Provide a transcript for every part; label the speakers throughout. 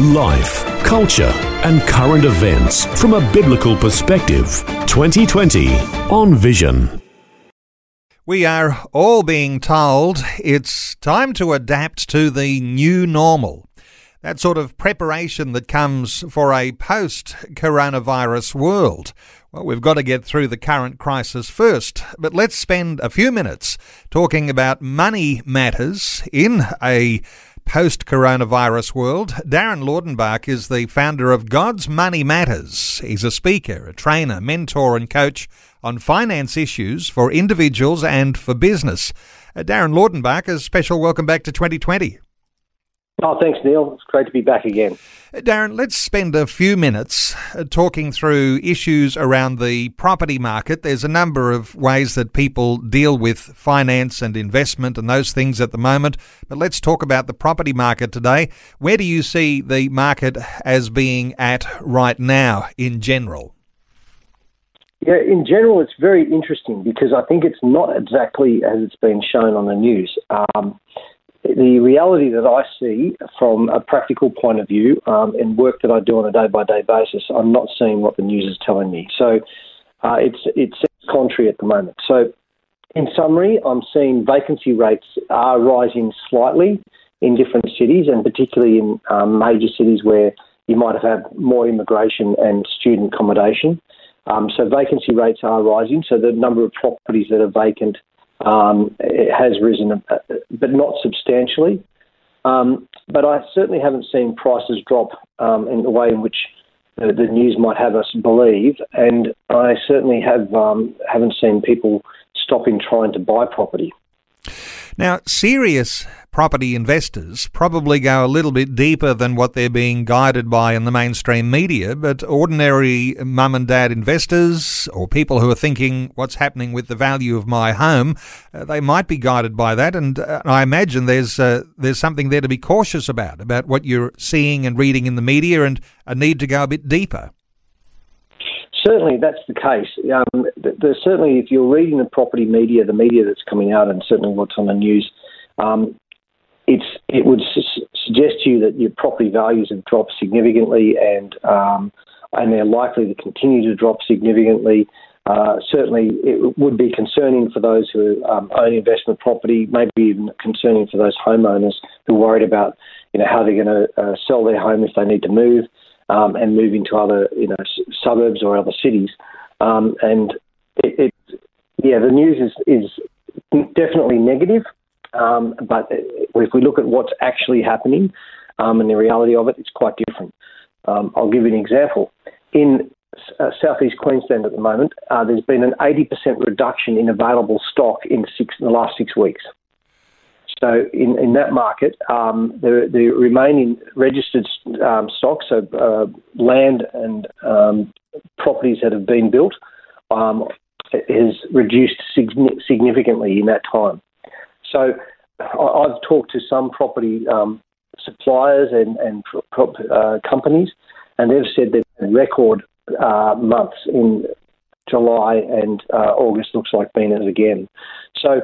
Speaker 1: Life, culture, and current events from a biblical perspective. 2020 on Vision.
Speaker 2: We are all being told it's time to adapt to the new normal. That sort of preparation that comes for a post coronavirus world. Well, we've got to get through the current crisis first, but let's spend a few minutes talking about money matters in a post coronavirus world. Darren Laudenbach is the founder of God's Money Matters. He's a speaker, a trainer, mentor, and coach on finance issues for individuals and for business. Uh, Darren Laudenbach, a special welcome back to 2020.
Speaker 3: Oh, thanks, Neil. It's great to be back again.
Speaker 2: Darren, let's spend a few minutes uh, talking through issues around the property market. There's a number of ways that people deal with finance and investment and those things at the moment, but let's talk about the property market today. Where do you see the market as being at right now in general?
Speaker 3: Yeah, in general, it's very interesting because I think it's not exactly as it's been shown on the news. Um, the reality that I see from a practical point of view um, and work that I do on a day by day basis, I'm not seeing what the news is telling me. So uh, it's it's contrary at the moment. So in summary, I'm seeing vacancy rates are rising slightly in different cities, and particularly in um, major cities where you might have had more immigration and student accommodation. Um, so vacancy rates are rising. So the number of properties that are vacant um, it has risen, uh, but not substantially. Um, but I certainly haven't seen prices drop um, in the way in which the, the, news might have us believe, and I certainly have um, haven't seen people stopping trying to buy property.
Speaker 2: Now, serious property investors probably go a little bit deeper than what they're being guided by in the mainstream media, but ordinary mum and dad investors or people who are thinking what's happening with the value of my home, uh, they might be guided by that. And uh, I imagine there's uh, there's something there to be cautious about about what you're seeing and reading in the media, and a need to go a bit deeper.
Speaker 3: Certainly, that's the case. Um, there's certainly, if you're reading the property media, the media that's coming out, and certainly what's on the news, um, it's it would su- suggest to you that your property values have dropped significantly, and um, and they're likely to continue to drop significantly. Uh, certainly, it would be concerning for those who um, own investment property, maybe even concerning for those homeowners who are worried about, you know, how they're going to uh, sell their home if they need to move um, and move into other, you know, suburbs or other cities. Um, and it, it, yeah, the news is is definitely negative. Um, but if we look at what's actually happening um, and the reality of it, it's quite different. Um, I'll give you an example. In uh, southeast Queensland at the moment, uh, there's been an 80% reduction in available stock in, six, in the last six weeks. So in, in that market, um, the, the remaining registered um, stock, so uh, land and um, properties that have been built, um, has reduced significantly in that time. So I've talked to some property um, suppliers and, and uh, companies, and they've said they've record uh, months in July and uh, August looks like being it again. So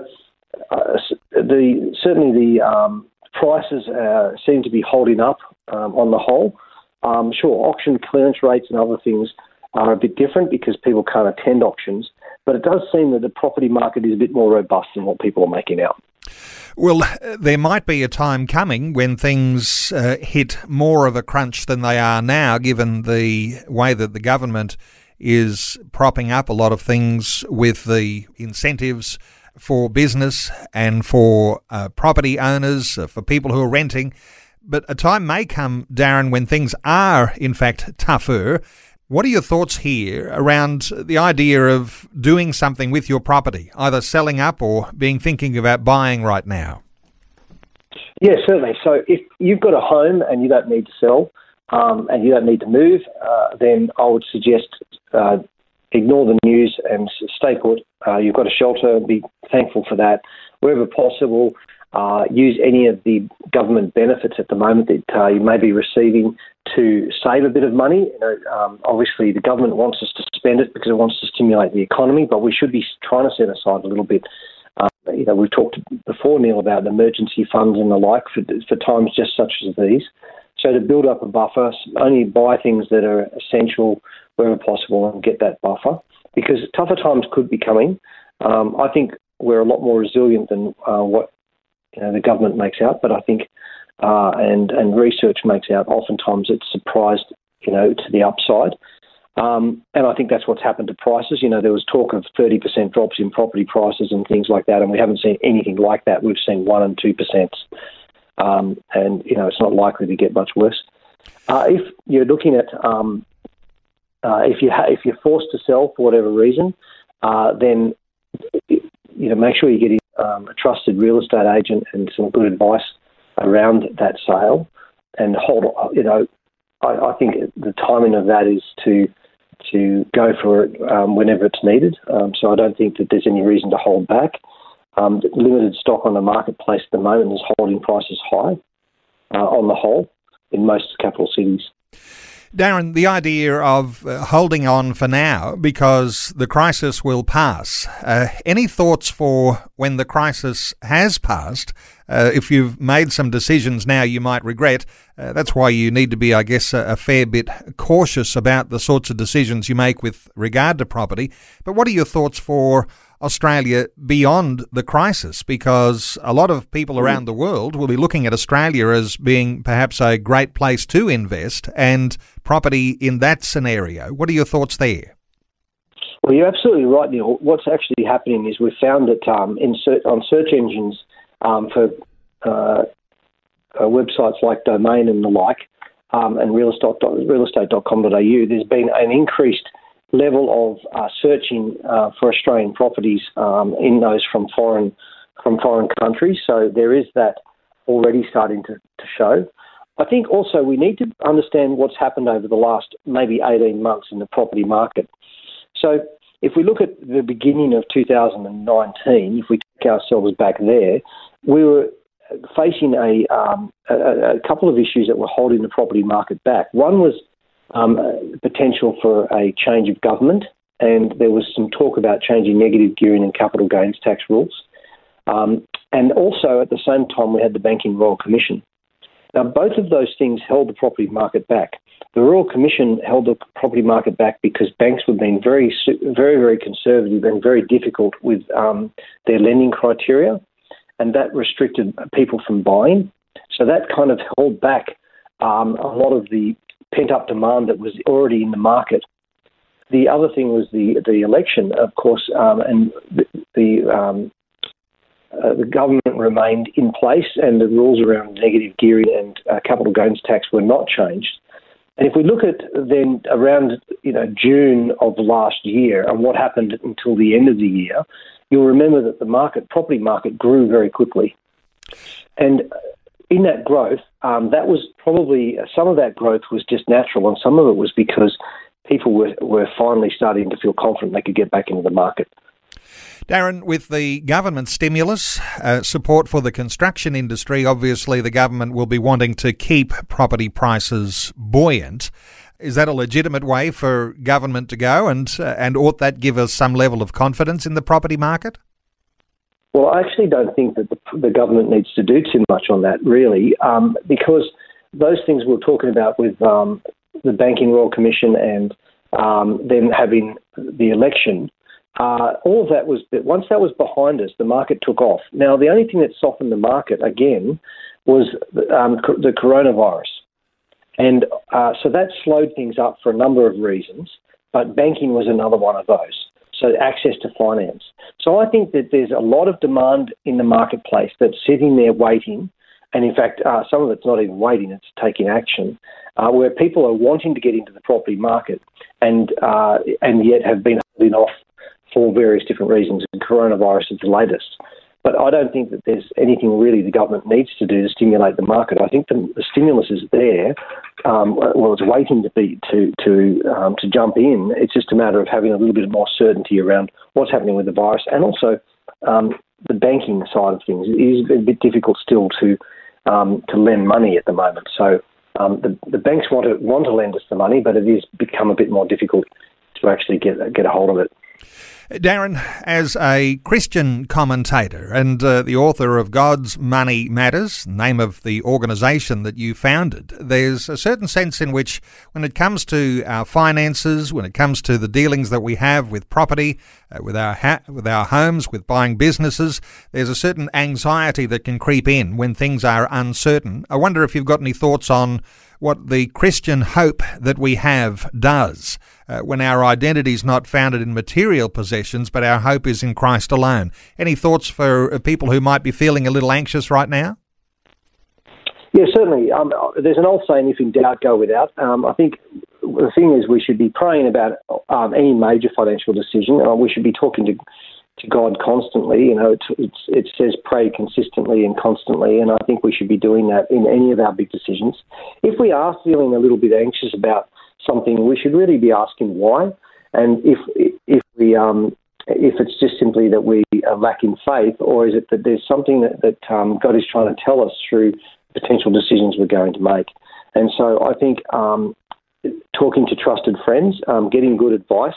Speaker 3: uh, the certainly the um, prices uh, seem to be holding up um, on the whole. Um, sure, auction clearance rates and other things are a bit different because people can't attend auctions, but it does seem that the property market is a bit more robust than what people are making out.
Speaker 2: Well, there might be a time coming when things uh, hit more of a crunch than they are now, given the way that the government is propping up a lot of things with the incentives for business and for uh, property owners, uh, for people who are renting. But a time may come, Darren, when things are, in fact, tougher what are your thoughts here around the idea of doing something with your property, either selling up or being thinking about buying right now?
Speaker 3: Yeah, certainly. So if you've got a home and you don't need to sell um, and you don't need to move, uh, then I would suggest uh, ignore the news and stay put. Uh, you've got a shelter, be thankful for that. Wherever possible, uh, use any of the government benefits at the moment that uh, you may be receiving to save a bit of money. You know, um, obviously, the government wants us to spend it because it wants to stimulate the economy, but we should be trying to set aside a little bit. Uh, you know, we've talked before, Neil, about emergency funds and the like for, for times just such as these. So to build up a buffer, only buy things that are essential wherever possible and get that buffer because tougher times could be coming. Um, I think we're a lot more resilient than uh, what you know, the government makes out, but I think uh, and and research makes out oftentimes it's surprised you know to the upside. Um, and I think that's what's happened to prices. You know, there was talk of 30% drops in property prices and things like that, and we haven't seen anything like that. We've seen 1 and 2%. Um, and, you know, it's not likely to get much worse. Uh, if you're looking at, um, uh, if, you ha- if you're forced to sell for whatever reason, uh, then, you know, make sure you get um, a trusted real estate agent and some good advice around that sale and hold, you know, I, I think the timing of that is to to go for it um, whenever it's needed. Um, so I don't think that there's any reason to hold back. Um, limited stock on the marketplace at the moment is holding prices high uh, on the whole in most capital cities.
Speaker 2: Darren, the idea of uh, holding on for now because the crisis will pass. Uh, any thoughts for when the crisis has passed? Uh, if you've made some decisions now you might regret, uh, that's why you need to be, I guess, a, a, fair bit cautious about the sorts of decisions you make with regard to property. But what are your thoughts for Australia beyond the crisis because a lot of people mm. around the world will be looking at Australia as being perhaps a great place to invest and property in that scenario. What are your thoughts there?
Speaker 3: Well, you're absolutely right, Neil. What's actually happening is we've found that um, on search engines um, for uh, uh, websites like Domain and the like, um, and realestate, realestate.com.au, there's been an increased level of uh, searching uh, for Australian properties um, in those from foreign from foreign countries. So there is that already starting to, to show. I think also we need to understand what's happened over the last maybe 18 months in the property market. So if we look at the beginning of 2019, if we take ourselves back there, we were facing a, um, a, a couple of issues that were holding the property market back. One was um, potential for a change of government, and there was some talk about changing negative gearing and capital gains tax rules. Um, and also, at the same time, we had the Banking Royal Commission. Now, both of those things held the property market back. The Royal Commission held the property market back because banks were being very, very, very conservative and very difficult with um, their lending criteria, and that restricted people from buying. So that kind of held back um, a lot of the pent up demand that was already in the market. The other thing was the the election, of course, um, and the, the um, uh, the government remained in place, and the rules around negative gearing and uh, capital gains tax were not changed. And if we look at then around you know June of last year and what happened until the end of the year, you'll remember that the market, property market, grew very quickly. And in that growth, um, that was probably some of that growth was just natural, and some of it was because people were, were finally starting to feel confident they could get back into the market.
Speaker 2: Darren, with the government stimulus, uh, support for the construction industry, obviously the government will be wanting to keep property prices buoyant. Is that a legitimate way for government to go, and uh, and ought that give us some level of confidence in the property market?
Speaker 3: Well, I actually don't think that the, the government needs to do too much on that, really, um, because those things we are talking about with um, the Banking Royal Commission and um, then having the election, uh, all of that was once that was behind us, the market took off. Now, the only thing that softened the market again was um, the coronavirus, and uh, so that slowed things up for a number of reasons. But banking was another one of those so access to finance. So I think that there's a lot of demand in the marketplace that's sitting there waiting, and in fact, uh, some of it's not even waiting; it's taking action, uh, where people are wanting to get into the property market, and uh, and yet have been holding off for various different reasons. And coronavirus is the latest. But I don't think that there's anything really the government needs to do to stimulate the market. I think the, the stimulus is there. Um, well, it's waiting to be to to um, to jump in. It's just a matter of having a little bit more certainty around what's happening with the virus, and also um, the banking side of things. It is a bit difficult still to um, to lend money at the moment. So um, the, the banks want to want to lend us the money, but it is become a bit more difficult to actually get get a hold of it.
Speaker 2: Darren, as a Christian commentator and uh, the author of God's Money Matters, name of the organisation that you founded, there's a certain sense in which, when it comes to our finances, when it comes to the dealings that we have with property, uh, with our ha- with our homes, with buying businesses, there's a certain anxiety that can creep in when things are uncertain. I wonder if you've got any thoughts on what the Christian hope that we have does uh, when our identity is not founded in material possessions, but our hope is in Christ alone. Any thoughts for uh, people who might be feeling a little anxious right now?
Speaker 3: Yeah, certainly. Um, there's an old saying, if in doubt, go without. Um, I think the thing is we should be praying about um, any major financial decision. Uh, we should be talking to to God constantly. You know, it, it says pray consistently and constantly, and I think we should be doing that in any of our big decisions. If we are feeling a little bit anxious about something, we should really be asking why. And if if we um, if it's just simply that we are lacking faith, or is it that there's something that, that um, God is trying to tell us through potential decisions we're going to make? And so I think um, talking to trusted friends, um, getting good advice.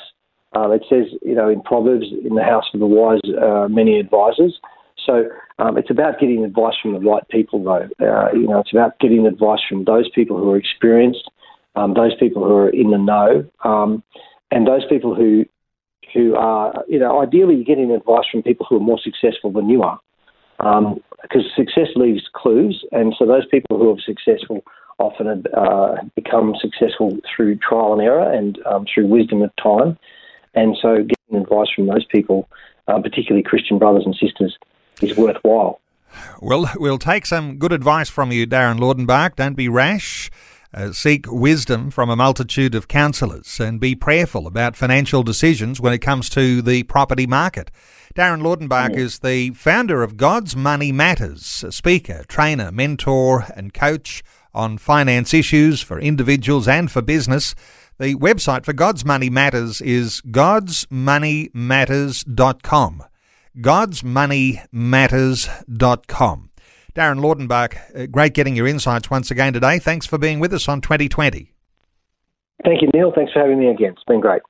Speaker 3: Um, it says, you know, in Proverbs, in the house of the wise, uh, many advisors. So um, it's about getting advice from the right people, though. Uh, you know, it's about getting advice from those people who are experienced, um, those people who are in the know, um, and those people who who are, you know, ideally you're getting advice from people who are more successful than you are, because um, success leaves clues, and so those people who are successful often uh, become successful through trial and error and um, through wisdom of time, and so getting advice from those people, uh, particularly Christian brothers and sisters, is worthwhile.
Speaker 2: Well, we'll take some good advice from you, Darren Laudenbach. Don't be rash. Uh, seek wisdom from a multitude of counsellors and be prayerful about financial decisions when it comes to the property market. Darren Laudenbach yeah. is the founder of God's Money Matters, a speaker, trainer, mentor, and coach on finance issues for individuals and for business. The website for God's Money Matters is godsmoneymatters.com. godsmoneymatters.com. Darren Laudenbach, uh, great getting your insights once again today. Thanks for being with us on 2020.
Speaker 3: Thank you, Neil. Thanks for having me again. It's been great.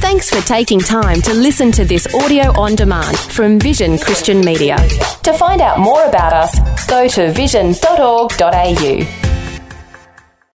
Speaker 4: Thanks for taking time to listen to this audio on demand from Vision Christian Media. To find out more about us, go to vision.org.au.